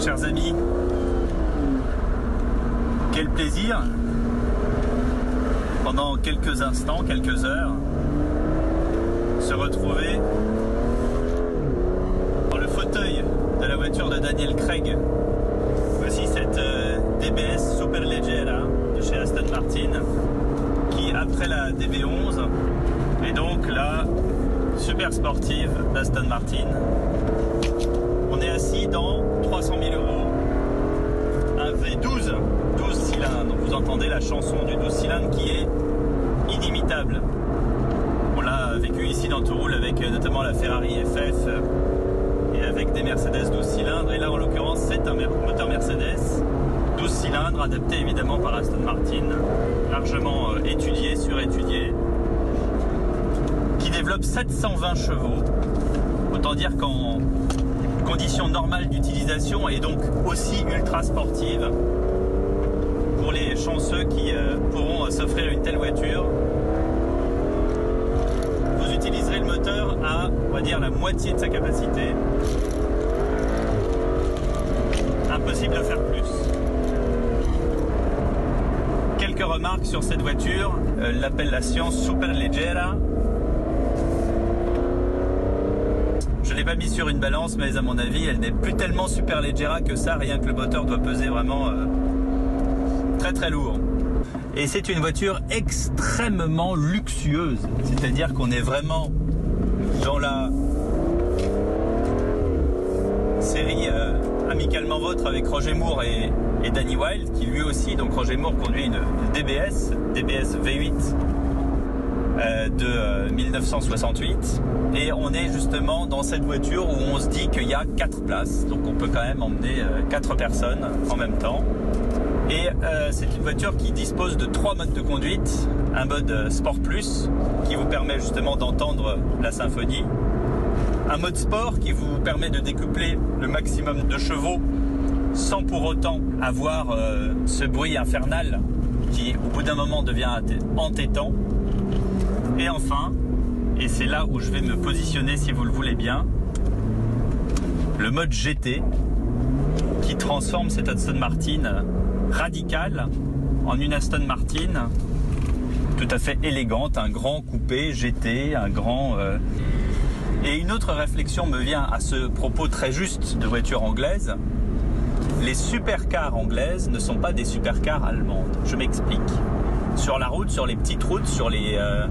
Chers amis, quel plaisir pendant quelques instants, quelques heures, se retrouver dans le fauteuil de la voiture de Daniel Craig. Voici cette euh, DBS Superleggera de chez Aston Martin qui, après la DB11, est donc la super sportive d'Aston Martin. On est assis dans 300 000 euros. Un V12, 12 cylindres. Vous entendez la chanson du 12 cylindres qui est inimitable. On l'a vécu ici dans Touroul avec euh, notamment la Ferrari FF et avec des Mercedes 12 cylindres. Et là, en l'occurrence, c'est un moteur Mercedes 12 cylindres adapté évidemment par Aston Martin, largement euh, étudié, surétudié, qui développe 720 chevaux. Autant dire qu'en conditions normales d'utilisation et donc aussi ultra sportive pour les chanceux qui euh, pourront s'offrir une telle voiture. Vous utiliserez le moteur à, on va dire, la moitié de sa capacité. Impossible de faire plus. Quelques remarques sur cette voiture. Euh, L'appellation Superleggera Je pas mis sur une balance, mais à mon avis, elle n'est plus tellement super légère que ça, rien que le moteur doit peser vraiment euh, très très lourd. Et c'est une voiture extrêmement luxueuse, c'est-à-dire qu'on est vraiment dans la série euh, Amicalement Vôtre avec Roger Moore et, et, Danny Wilde, qui lui aussi, donc Roger Moore conduit une, DBS, DBS V8 euh, de euh, 1968 et on est justement dans cette voiture où on se dit qu'il y a quatre places. Donc on peut quand même emmener euh, quatre personnes en même temps. Et euh, c'est une voiture qui dispose de trois modes de conduite. Un mode sport plus qui vous permet justement d'entendre la symphonie. Un mode sport qui vous permet de décupler le maximum de chevaux sans pour autant avoir euh, ce bruit infernal qui au bout d'un moment devient entêtant et enfin, et c'est là où je vais me positionner si vous le voulez bien, le mode GT qui transforme cette Aston Martin radicale en une Aston Martin tout à fait élégante, un grand coupé GT, un grand... Euh... Et une autre réflexion me vient à ce propos très juste de voiture anglaise. Les supercars anglaises ne sont pas des supercars allemandes. Je m'explique. Sur la route, sur les petites routes, sur les... Euh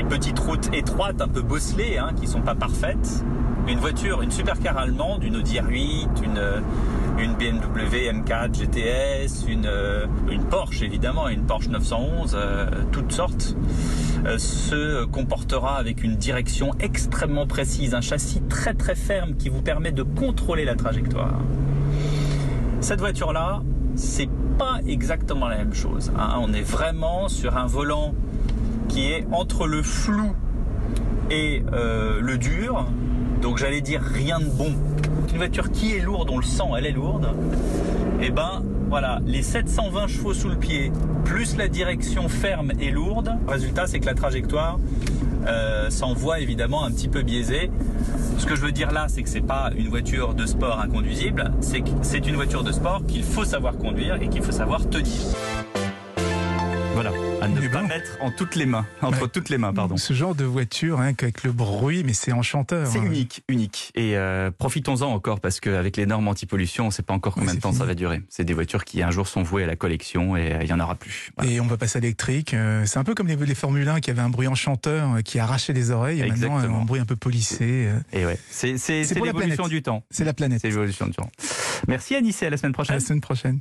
les petites routes étroites, un peu bosselées, hein, qui sont pas parfaites. Une voiture, une supercar allemande, une Audi R8, une, BMW M4 GTS, une, une Porsche évidemment, une Porsche 911, euh, toutes sortes, euh, se comportera avec une direction extrêmement précise, un châssis très très ferme qui vous permet de contrôler la trajectoire. Cette voiture-là, c'est pas exactement la même chose. Hein. On est vraiment sur un volant qui est entre le flou et euh, le dur. Donc j'allais dire rien de bon. Une voiture qui est lourde, on le sent, elle est lourde. Et eh ben voilà, les 720 chevaux sous le pied, plus la direction ferme et lourde. Résultat, c'est que la trajectoire euh, s'envoie évidemment un petit peu biaisée. Ce que je veux dire là, c'est que c'est pas une voiture de sport inconduisible, c'est que c'est une voiture de sport qu'il faut savoir conduire et qu'il faut savoir tenir. Voilà, à ne pas bon. mettre en toutes les mains, entre bah, toutes les mains, pardon. Ce genre de voiture, hein, avec le bruit, mais c'est enchanteur. C'est hein. unique, unique. Et euh, profitons-en encore, parce qu'avec les normes anti-pollution, on ne sait pas encore combien oui, de temps fini. ça va durer. C'est des voitures qui un jour sont vouées à la collection et il euh, n'y en aura plus. Voilà. Et on va passer à l'électrique. Euh, c'est un peu comme les, les Formule 1 qui avaient un bruit enchanteur qui arrachait les oreilles. Et Exactement. maintenant, un bruit un peu polissé. Et ouais, c'est l'évolution du temps. C'est la planète. C'est l'évolution du temps. Merci Anissé, à la semaine prochaine. À la semaine prochaine.